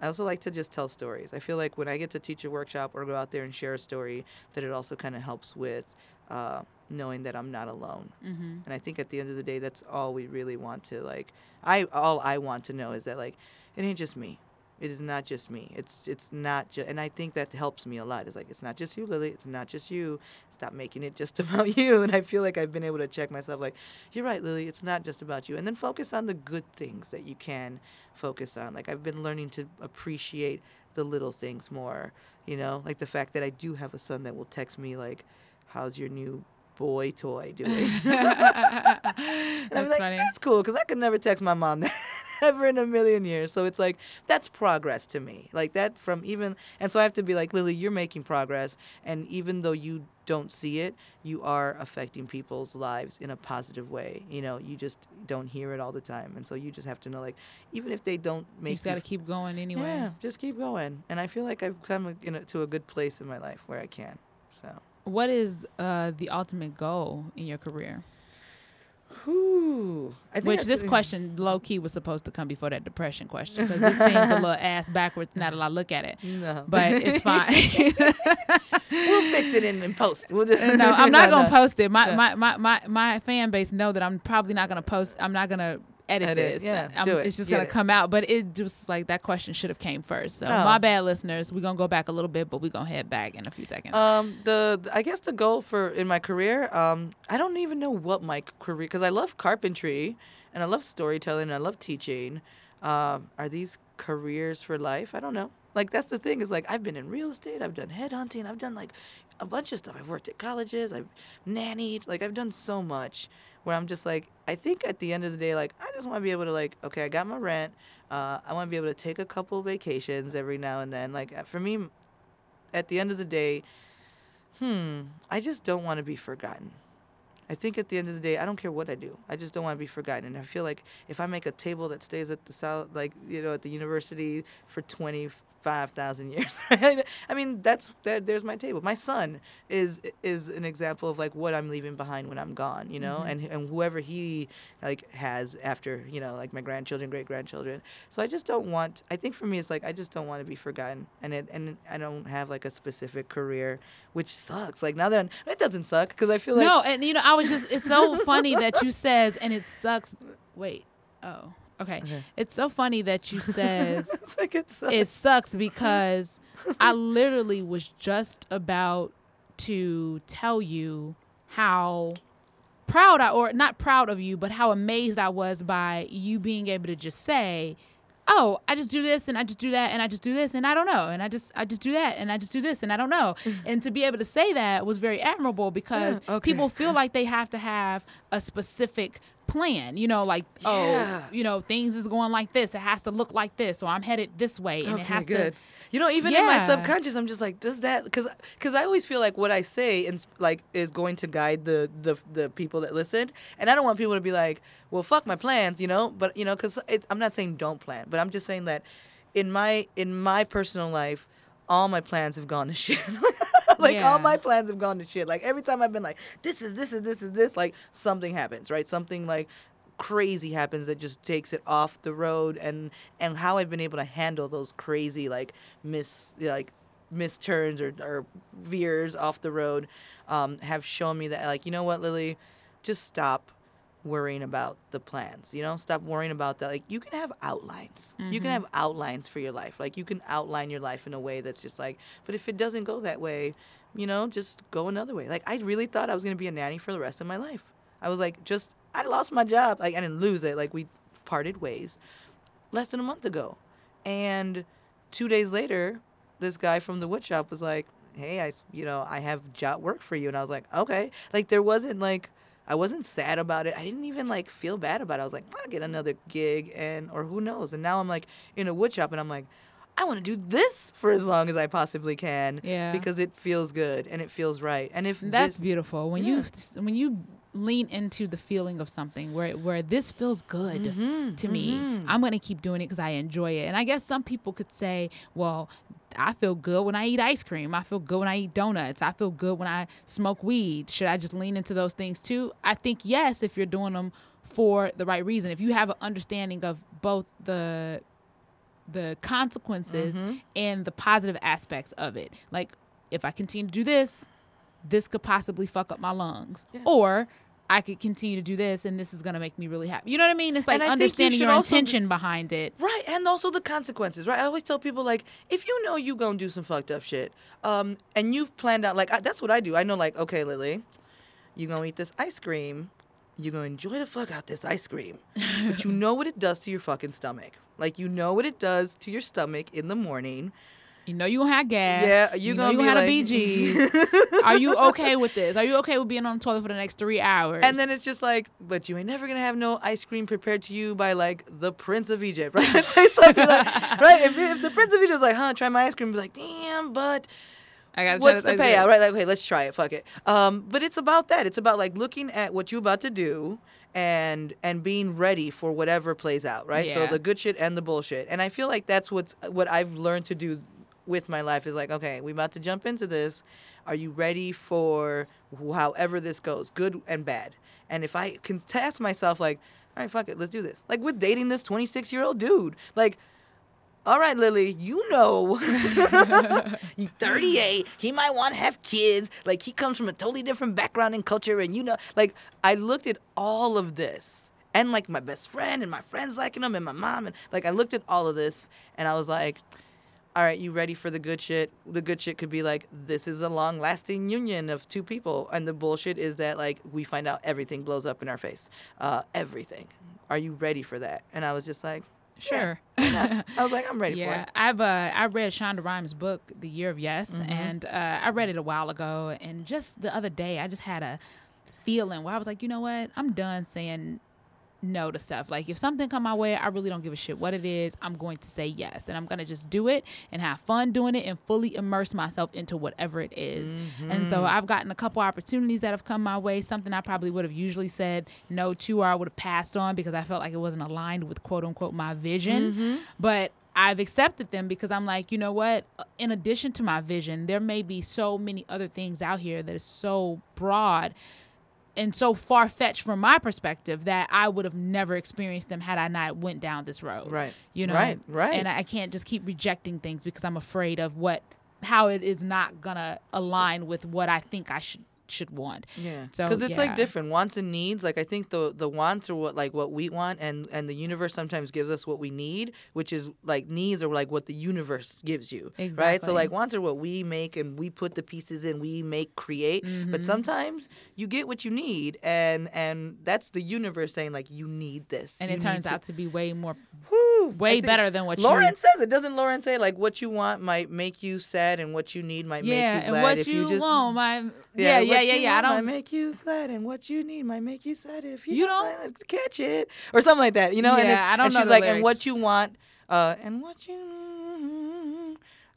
I also like to just tell stories. I feel like when I get to teach a workshop or go out there and share a story, that it also kind of helps with uh, knowing that I'm not alone. hmm And I think at the end of the day, that's all we really want to like. I all I want to know is that like, it ain't just me. It is not just me. It's it's not just, and I think that helps me a lot. It's like it's not just you, Lily. It's not just you. Stop making it just about you. And I feel like I've been able to check myself. Like, you're right, Lily. It's not just about you. And then focus on the good things that you can focus on. Like I've been learning to appreciate the little things more. You know, like the fact that I do have a son that will text me like, "How's your new boy toy doing?" That's like, funny. that's cool because I could never text my mom that ever in a million years. So it's like that's progress to me. Like that from even, and so I have to be like, Lily, you're making progress, and even though you don't see it, you are affecting people's lives in a positive way. You know, you just don't hear it all the time, and so you just have to know, like, even if they don't You make just got to you keep going anyway. yeah, just keep going. And I feel like I've come a, to a good place in my life where I can. So. What is uh, the ultimate goal in your career? Think Which this question, low key, was supposed to come before that depression question because it seems a little ass backwards now that I look at it. No. But it's fine. we'll fix it in, in post. We'll just, no, I'm not No, gonna no. post it. My, my, my, my, my fan base know that I'm probably not gonna post. I'm not gonna edit, Edit, this. yeah, I'm- do it, It's just get gonna it. come out. But it just like that question should have came first. So Oh. my bad, listeners. We're gonna go back a little bit, but we're gonna head back in a few seconds. Um, the I guess the goal for in my career, um, I don't even know what my career because I love carpentry and I love storytelling and I love teaching. Um, are these careers for life? I don't know. Like that's the thing is like I've been in real estate, I've done headhunting, I've done like a bunch of stuff. I've worked at colleges, I've nannied, like I've done so much where I'm just like I think at the end of the day like I just want to be able to like okay, I got my rent. Uh, I want to be able to take a couple vacations every now and then. Like for me, at the end of the day, hmm, I just don't want to be forgotten. I think at the end of the day, I don't care what I do. I just don't want to be forgotten. And I feel like if I make a table that stays at the south, like, you know, at the university for 20, five thousand years. Right? I mean, that's that. There's my table. My son is is an example of like what I'm leaving behind when I'm gone. You know, mm-hmm. and and whoever he like has after you know like my grandchildren, great grandchildren. So I just don't want. I think for me, it's like I just don't want to be forgotten, and it and I don't have like a specific career, which sucks. Like now that I'm, it doesn't suck because I feel like no, and you know, I was just it's so funny that you says and it sucks. Wait. Oh. Okay. It's so funny that you says it's like it sucks. it sucks because I literally was just about to tell you how proud I or not proud of you, but how amazed I was by you being able to just say, "Oh, I just do this and I just do that and I just do this and I don't know and I just I just do that and I just do this and I don't know." and to be able to say that was very admirable because Yeah, okay. people feel like they have to have a specific plan, you know, like oh, Yeah. oh, you know, things is going like this. It has to look like this or I'm headed this way and it has good. to You know, even in my subconscious, I'm just like, does that? Because because I always feel like what I say and like is going to guide the the the people that listen, and I don't want people to be like, well, fuck my plans, you know. But you know, because I'm not saying don't plan, but I'm just saying that in my in my personal life, all my plans have gone to shit. like Yeah. all my plans have gone to shit. Like every time I've been like, this is this is this is this, like something happens, right? Something like crazy happens that just takes it off the road and and how I've been able to handle those crazy like miss like misturns or, or veers off the road um, have shown me that like you know what Lily just stop worrying about the plans you know? Stop worrying about that like you can have outlines. You can mm-hmm. have outlines for your life like you can outline your life in a way that's just like but if it doesn't go that way you know just go another way. Like i really thought i was going to be a nanny for the rest of my life. I was like just i lost my job like i didn't lose it like we parted ways less than a month ago. And two days later this guy from the wood shop was like hey i you know i have job work for you. And i was like okay. Like there wasn't like i wasn't sad about it. I didn't even like feel bad about it. I was like i'll get another gig and or who knows. And now i'm like in a wood shop and i'm like i want to do this for as long as i possibly can Yeah. because it feels good and it feels right. And if That's this, beautiful. When you when you lean into the feeling of something where where this feels good Mm-hmm, to me. I'm gonna keep doing it because I enjoy it. And I guess some people could say, well. I feel good when I eat ice cream. I feel good when I eat donuts. I feel good when I smoke weed. Should I just lean into those things too? I think yes, if you're doing them for the right reason. If you have an understanding of both the the consequences Mm-hmm. and the positive aspects of it. Like if I continue to do this, this could possibly fuck up my lungs. Or I could continue to do this and this is gonna make me really happy. You know what I mean? It's like And I think you understanding should your also be- intention behind it. Right, and also the consequences, right? I always tell people like, if you know you gonna do some fucked up shit, um, and you've planned out, like I, that's what I do. I know, like, okay, Lily, you gonna eat this ice cream, you gonna enjoy the fuck out this ice cream, but you know what it does to your fucking stomach. Like you know what it does to your stomach in the morning. You know you gonna have gas. Yeah, you you know gonna you be gonna have like- BGs. Are you okay with this? Are you okay with being on the toilet for the next three hours? And then it's just like, but you ain't never gonna have no ice cream prepared to you by like the Prince of Egypt, right? Say something like, right? If, if the Prince of Egypt was like, huh, try my ice cream, be like, damn, but I gotta what's the cream. payout, right? Like, okay, let's try it. Fuck it. Um, but it's about that. It's about like looking at what you're about to do and and being ready for whatever plays out, right? So the good shit and the bullshit. And I feel like that's what's what I've learned to do with my life is like, okay, we're about to jump into this. Are you ready for however this goes, good and bad? And if I can task myself like, all right, fuck it, let's do this. Like with dating this 26 year old dude, like all right, Lily, you know, you 38. He might want to have kids. Like he comes from a totally different background and culture, and you know, like I looked at all of this, and like my best friend and my friends liking him, and my mom, and like I looked at all of this, and I was like, all right, you ready for the good shit? The good shit could be like, this is a long lasting union of two people. And the bullshit is that, like, we find out everything blows up in our face. Uh, everything. Are you ready for that? And I was just like, Sure. I was like, I'm ready for Yeah, it. I've uh, I read Shonda Rhimes' book, The Year of Yes, Mm-hmm. and uh, I read it a while ago. And just the other day, I just had a feeling where I was like, you know what? I'm done saying no to stuff. Like if something come my way, I really don't give a shit what it is. I'm going to say yes, and I'm gonna just do it and have fun doing it and fully immerse myself into whatever it is. And Mm-hmm. so I've gotten a couple opportunities that have come my way. Something I probably would have usually said no to, or I would have passed on because I felt like it wasn't aligned with quote unquote my vision. Mm-hmm. But I've accepted them because I'm like, you know what? In addition to my vision, there may be so many other things out here that is so broad and so far fetched from my perspective that I would have never experienced them had I not went down this road. Right. You know. Right, right. And I I can't just keep rejecting things because I'm afraid of what how it is not gonna align with what I think I should should want. Yeah, So, because it's yeah. like different wants and needs. Like I think the the wants are what like what we want, and and the universe sometimes gives us what we need, which is like needs are like what the universe gives you, right? So like wants are what we make, and we put the pieces in, we make, create. Mm-hmm. But sometimes you get what you need, and and that's the universe saying like you need this, And You it turns out to be way more Whew, Way better than what you Lauren says it. Doesn't Lauren say like what you want might make you sad, and what you need might Yeah, make you and glad what if you, you just want, my yeah, yeah, what yeah, you yeah. I don't might make you glad, and what you need might make you sad if you, You don't, don't- catch it, or something like that. You know? and Yeah, it's, I don't and know she's like, and what you want, uh, and what you,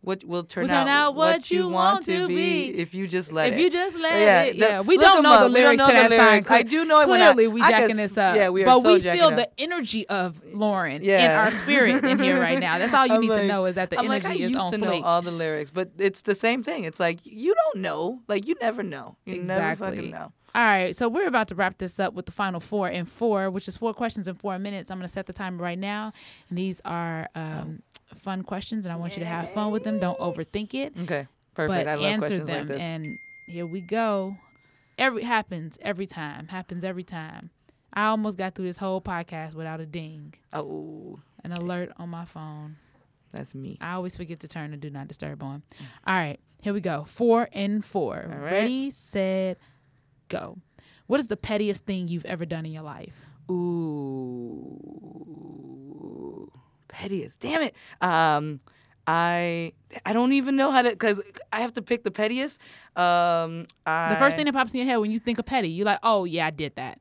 what will turn, Will turn out what what you want to be be. if you just let if it. If you just let Yeah, it, the- yeah. We don't know up. the lyrics know to that lyrics. song. I do know it when I- Clearly, we I jacking can this up. yeah, we are but so we feel up. the energy of Lauren in our spirit in here right now. That's all you I'm need like- to know is that the I'm energy like, I is used on to know all the lyrics, but it's the same thing. It's like you don't know, like you never know. You never fucking Exactly. know. All right, so we're about to wrap this up with the final four and four, which is four questions in four minutes. I'm going to set the timer right now, and these are um, fun questions, and I want you to have fun with them. Don't overthink it, Okay, perfect. but I love answer questions them. like this. And here we go. Every happens every time. Happens every time. I almost got through this whole podcast without a ding, oh, an alert on my phone. that's me. I always forget to turn the do not disturb on. All right, here we go. Four and four. All right. Ready, set, go. What is the pettiest thing you've ever done in your life? Ooh, pettiest. Damn it. Um, I I don't even know how to because I have to pick the pettiest. Um, I, The first thing that pops in your head when you think of petty, you're like, oh yeah, I did that.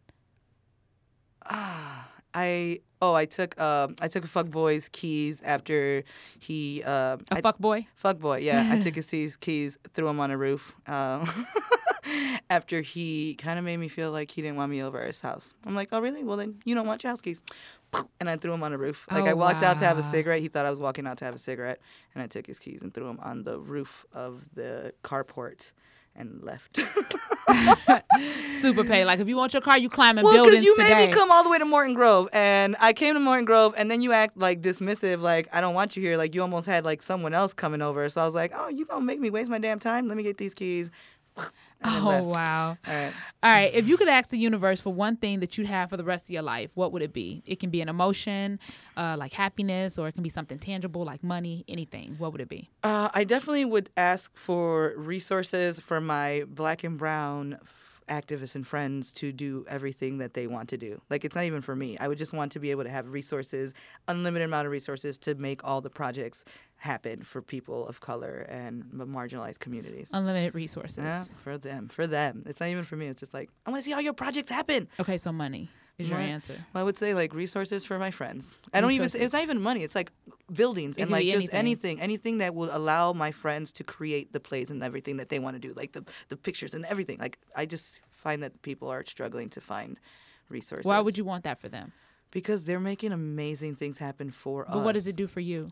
Ah, I oh I took um I took a fuck boy's keys after he um A I- fuck boy. Fuck boy, yeah. I took his keys, keys, threw him on a roof. Um, after he kind of made me feel like he didn't want me over at his house. I'm like, oh really? Well then, you don't want your house keys. And I threw him on the roof. Like Oh, I walked out to have a cigarette. He thought I was walking out to have a cigarette, and I took his keys and threw him on the roof of the carport and left. Super pay. Like if you want your car, you climb in well, buildings you today. made me come all the way to Morton Grove, and I came to Morton Grove, and then you act like dismissive, like I don't want you here, like you almost had like someone else coming over. So I was like, oh, you gonna make me waste my damn time? Let me get these keys. And then oh left. wow. All right. All right. If you could ask the universe for one thing that you'd have for the rest of your life, what would it be? It can be an emotion, uh, like happiness, or it can be something tangible like money, anything. What would it be? Uh, I definitely would ask for resources for my black and brown f- activists and friends to do everything that they want to do. Like, it's not even for me. I would just want to be able to have resources, unlimited amount of resources to make all the projects happen for people of color and marginalized communities. Unlimited resources. Yeah, for them, for them. It's not even for me. It's just like I want to see all your projects happen. Okay, so money is your Right. answer. Well, I would say like resources for my friends. I don't even. It's not even money. It's like buildings It and like just anything. anything, anything that will allow my friends to create the plays and everything that they want to do, like the the pictures and everything. Like I just find that people are struggling to find resources. Why would you want that for them? Because they're making amazing things happen for us. But what does it do for you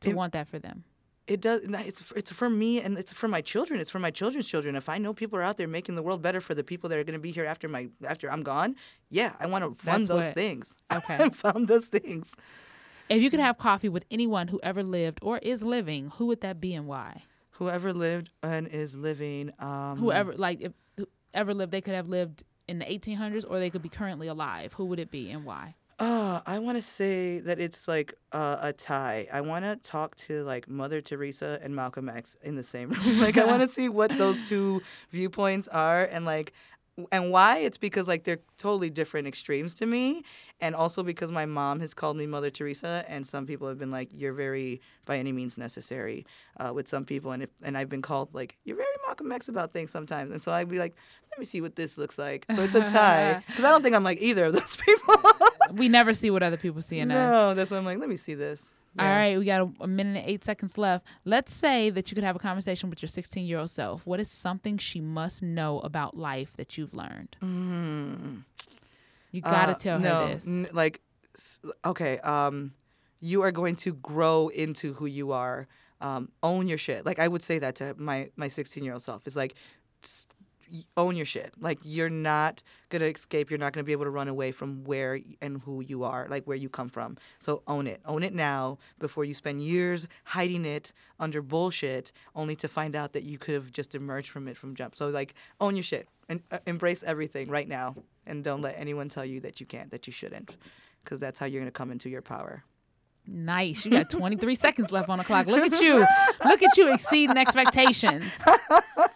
to It- want that for them? It does. It's it's for me and it's for my children. It's for my children's children. If I know people are out there making the world better for the people that are going to be here after my after I'm gone, yeah, I want to fund That's those what- things. Okay. Fund those things. If you could have coffee with anyone who ever lived or is living, who would that be and why? Whoever lived and is living. Um, Whoever, like, if whoever lived, they could have lived in the 1800s or they could be currently alive. Who would it be and why? Uh, I want to say that it's like uh, a tie. I want to talk to like Mother Teresa and Malcolm X in the same room. like I want to see what those two viewpoints are and like and why it's because like they're totally different extremes to me and also because my mom has called me Mother Teresa and some people have been like you're very by any means necessary uh, with some people and if and I've been called like you're very Malcolm X about things sometimes and so I'd be like let me see what this looks like. So it's a tie because I don't think I'm like either of those people. We never see what other people see in us. No, that's why I'm like, let me see this. All Yeah. right, we got a, a minute and eight seconds left. Let's say that you could have a conversation with your 16 year old self. What is something she must know about life that you've learned? You got to Uh, tell no, her this. n- like, okay, um, you are going to grow into who you are. Um, own your shit. Like I would say that to my my 16 year old self. It's like own your shit. Like you're not gonna escape. You're not gonna be able to run away from where and who you are, like where you come from. So own it. Own it now before you spend years hiding it under bullshit, only to find out that you could have just emerged from it from jump. So like own your shit and uh, embrace everything right now, and don't let anyone tell you that you can't, that you shouldn't, because that's how you're gonna come into your power. Nice. You got 23 seconds left on the clock. Look at you. Look at you exceeding expectations.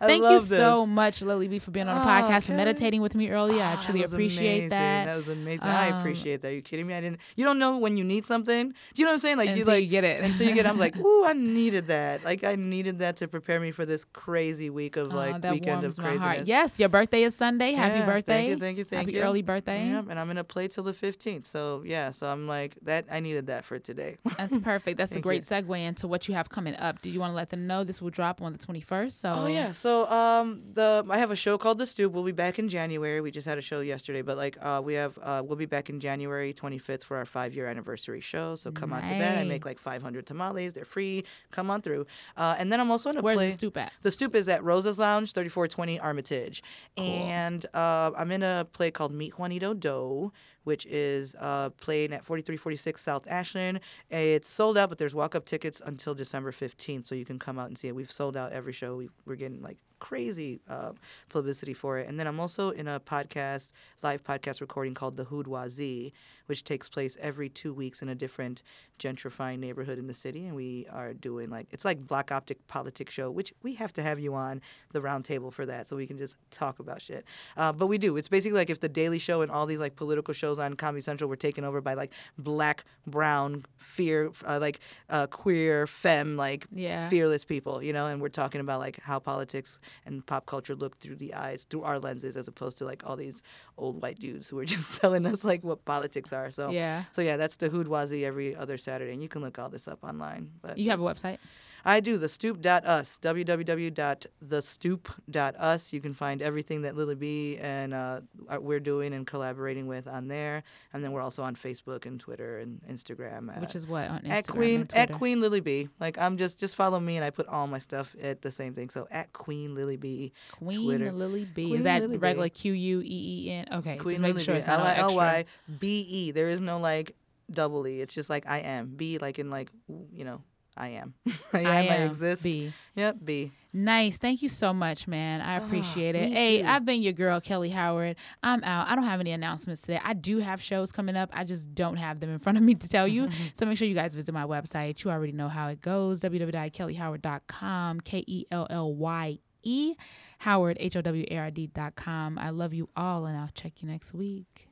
I Thank you love so much, Lily B, for being on the Oh, podcast, for meditating with me earlier. I Ah, truly appreciate amazing. that. That was amazing. I Um, appreciate that. Are you kidding me? I didn't. You don't know when you need something. Do you know what I'm saying? Like you like you get it. until you get. it, I'm like, ooh, I needed that. Like I needed that to prepare me for this crazy week of like that weekend of craziness. Yes, your birthday is Sunday. Happy Yeah, birthday. Thank you, thank you, thank Happy you. early birthday. Yep, and I'm gonna play till the 15th. So yeah, so I'm like that. I needed that for today. That's perfect. That's a great you. segue into what you have coming up. Do you want to let them know this will drop on the 21st? So Oh yeah, so um the I have a show called The Stoop. We'll be back in January. We just had a show yesterday, but like uh we have uh we'll be back in January 25th for our 5 year anniversary show. So come on to that. I make like 500 tamales. They're free. Come on through. Uh and then I'm also in a Where's play the stoop at? the stoop is at Rosa's Lounge, 3420 Armitage. And uh, I'm in a play called Meet Juanito Doe, which is uh, playing at 4346 South Ashland. It's sold out, but there's walk up tickets until December 15th, so you can come out and see it. We've sold out every show. We, we're getting like crazy uh, publicity for it. And then I'm also in a podcast, live podcast recording called The Hoodoisie, which takes place every two weeks in a different gentrifying neighborhood in the city. And we are doing like, it's like Black Optic Politics Show, which we have to have you on the round table for that so we can just talk about shit. Uh, but we do. It's basically like if The Daily Show and all these like political shows on Comedy Central were taken over by like black, brown, fear, uh, like uh, queer, femme, like Yeah. fearless people, you know, and we're talking about like how politics and pop culture look through the eyes, through our lenses, as opposed to like all these old white dudes who are just telling us like what politics are. So Yeah. so yeah, that's the Hoodoisie every other Saturday, and you can look all this up online. But You have a website? I do the stoop.us, www.thestoop.us. You can find everything that Lily B and uh, we're doing and collaborating with on there. And then we're also on Facebook and Twitter and Instagram. At, Which is what on Instagram at Queen at Queen Lily B. Like I'm just just follow me and I put all my stuff at the same thing. So at Queen Lily B. Queen Twitter. Lily B. Queen is that Lily regular Q U E E N? Okay, Queen just making Lily sure B. it's not all L I L extra. Y B E. There is no like double E. It's just like I am. B like in like you know I am. I am. I, am exist. B. Yep. B. Nice. Thank you so much, man. I appreciate it. Ah, Hey, too. I've been your girl, Kellye Howard. I'm out. I don't have any announcements today. I do have shows coming up. I just don't have them in front of me to tell you. so make sure you guys visit my website. You already know how it goes www.kellyehoward.com, K E L L Y E, Howard, H O W A R D.com. I love you all, and I'll check you next week.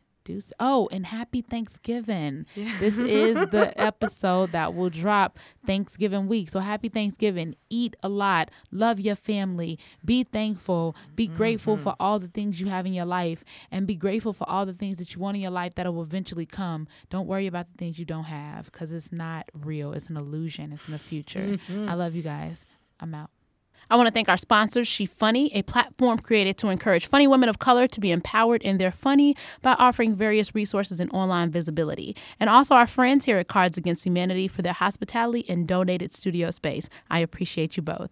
Oh, and happy Thanksgiving. This is the episode that will drop Thanksgiving week. So happy Thanksgiving. Eat a lot. Love your family. Be thankful. Be grateful mm-hmm. for all the things you have in your life and be grateful for all the things that you want in your life that will eventually come. Don't worry about the things you don't have because it's not real. It's an illusion. It's in the future. Mm-hmm. I love you guys. I'm out. I want to thank our sponsors, She Funny, a platform created to encourage funny women of color to be empowered in their funny by offering various resources and online visibility. And also our friends here at Cards Against Humanity for their hospitality and donated studio space. I appreciate you both.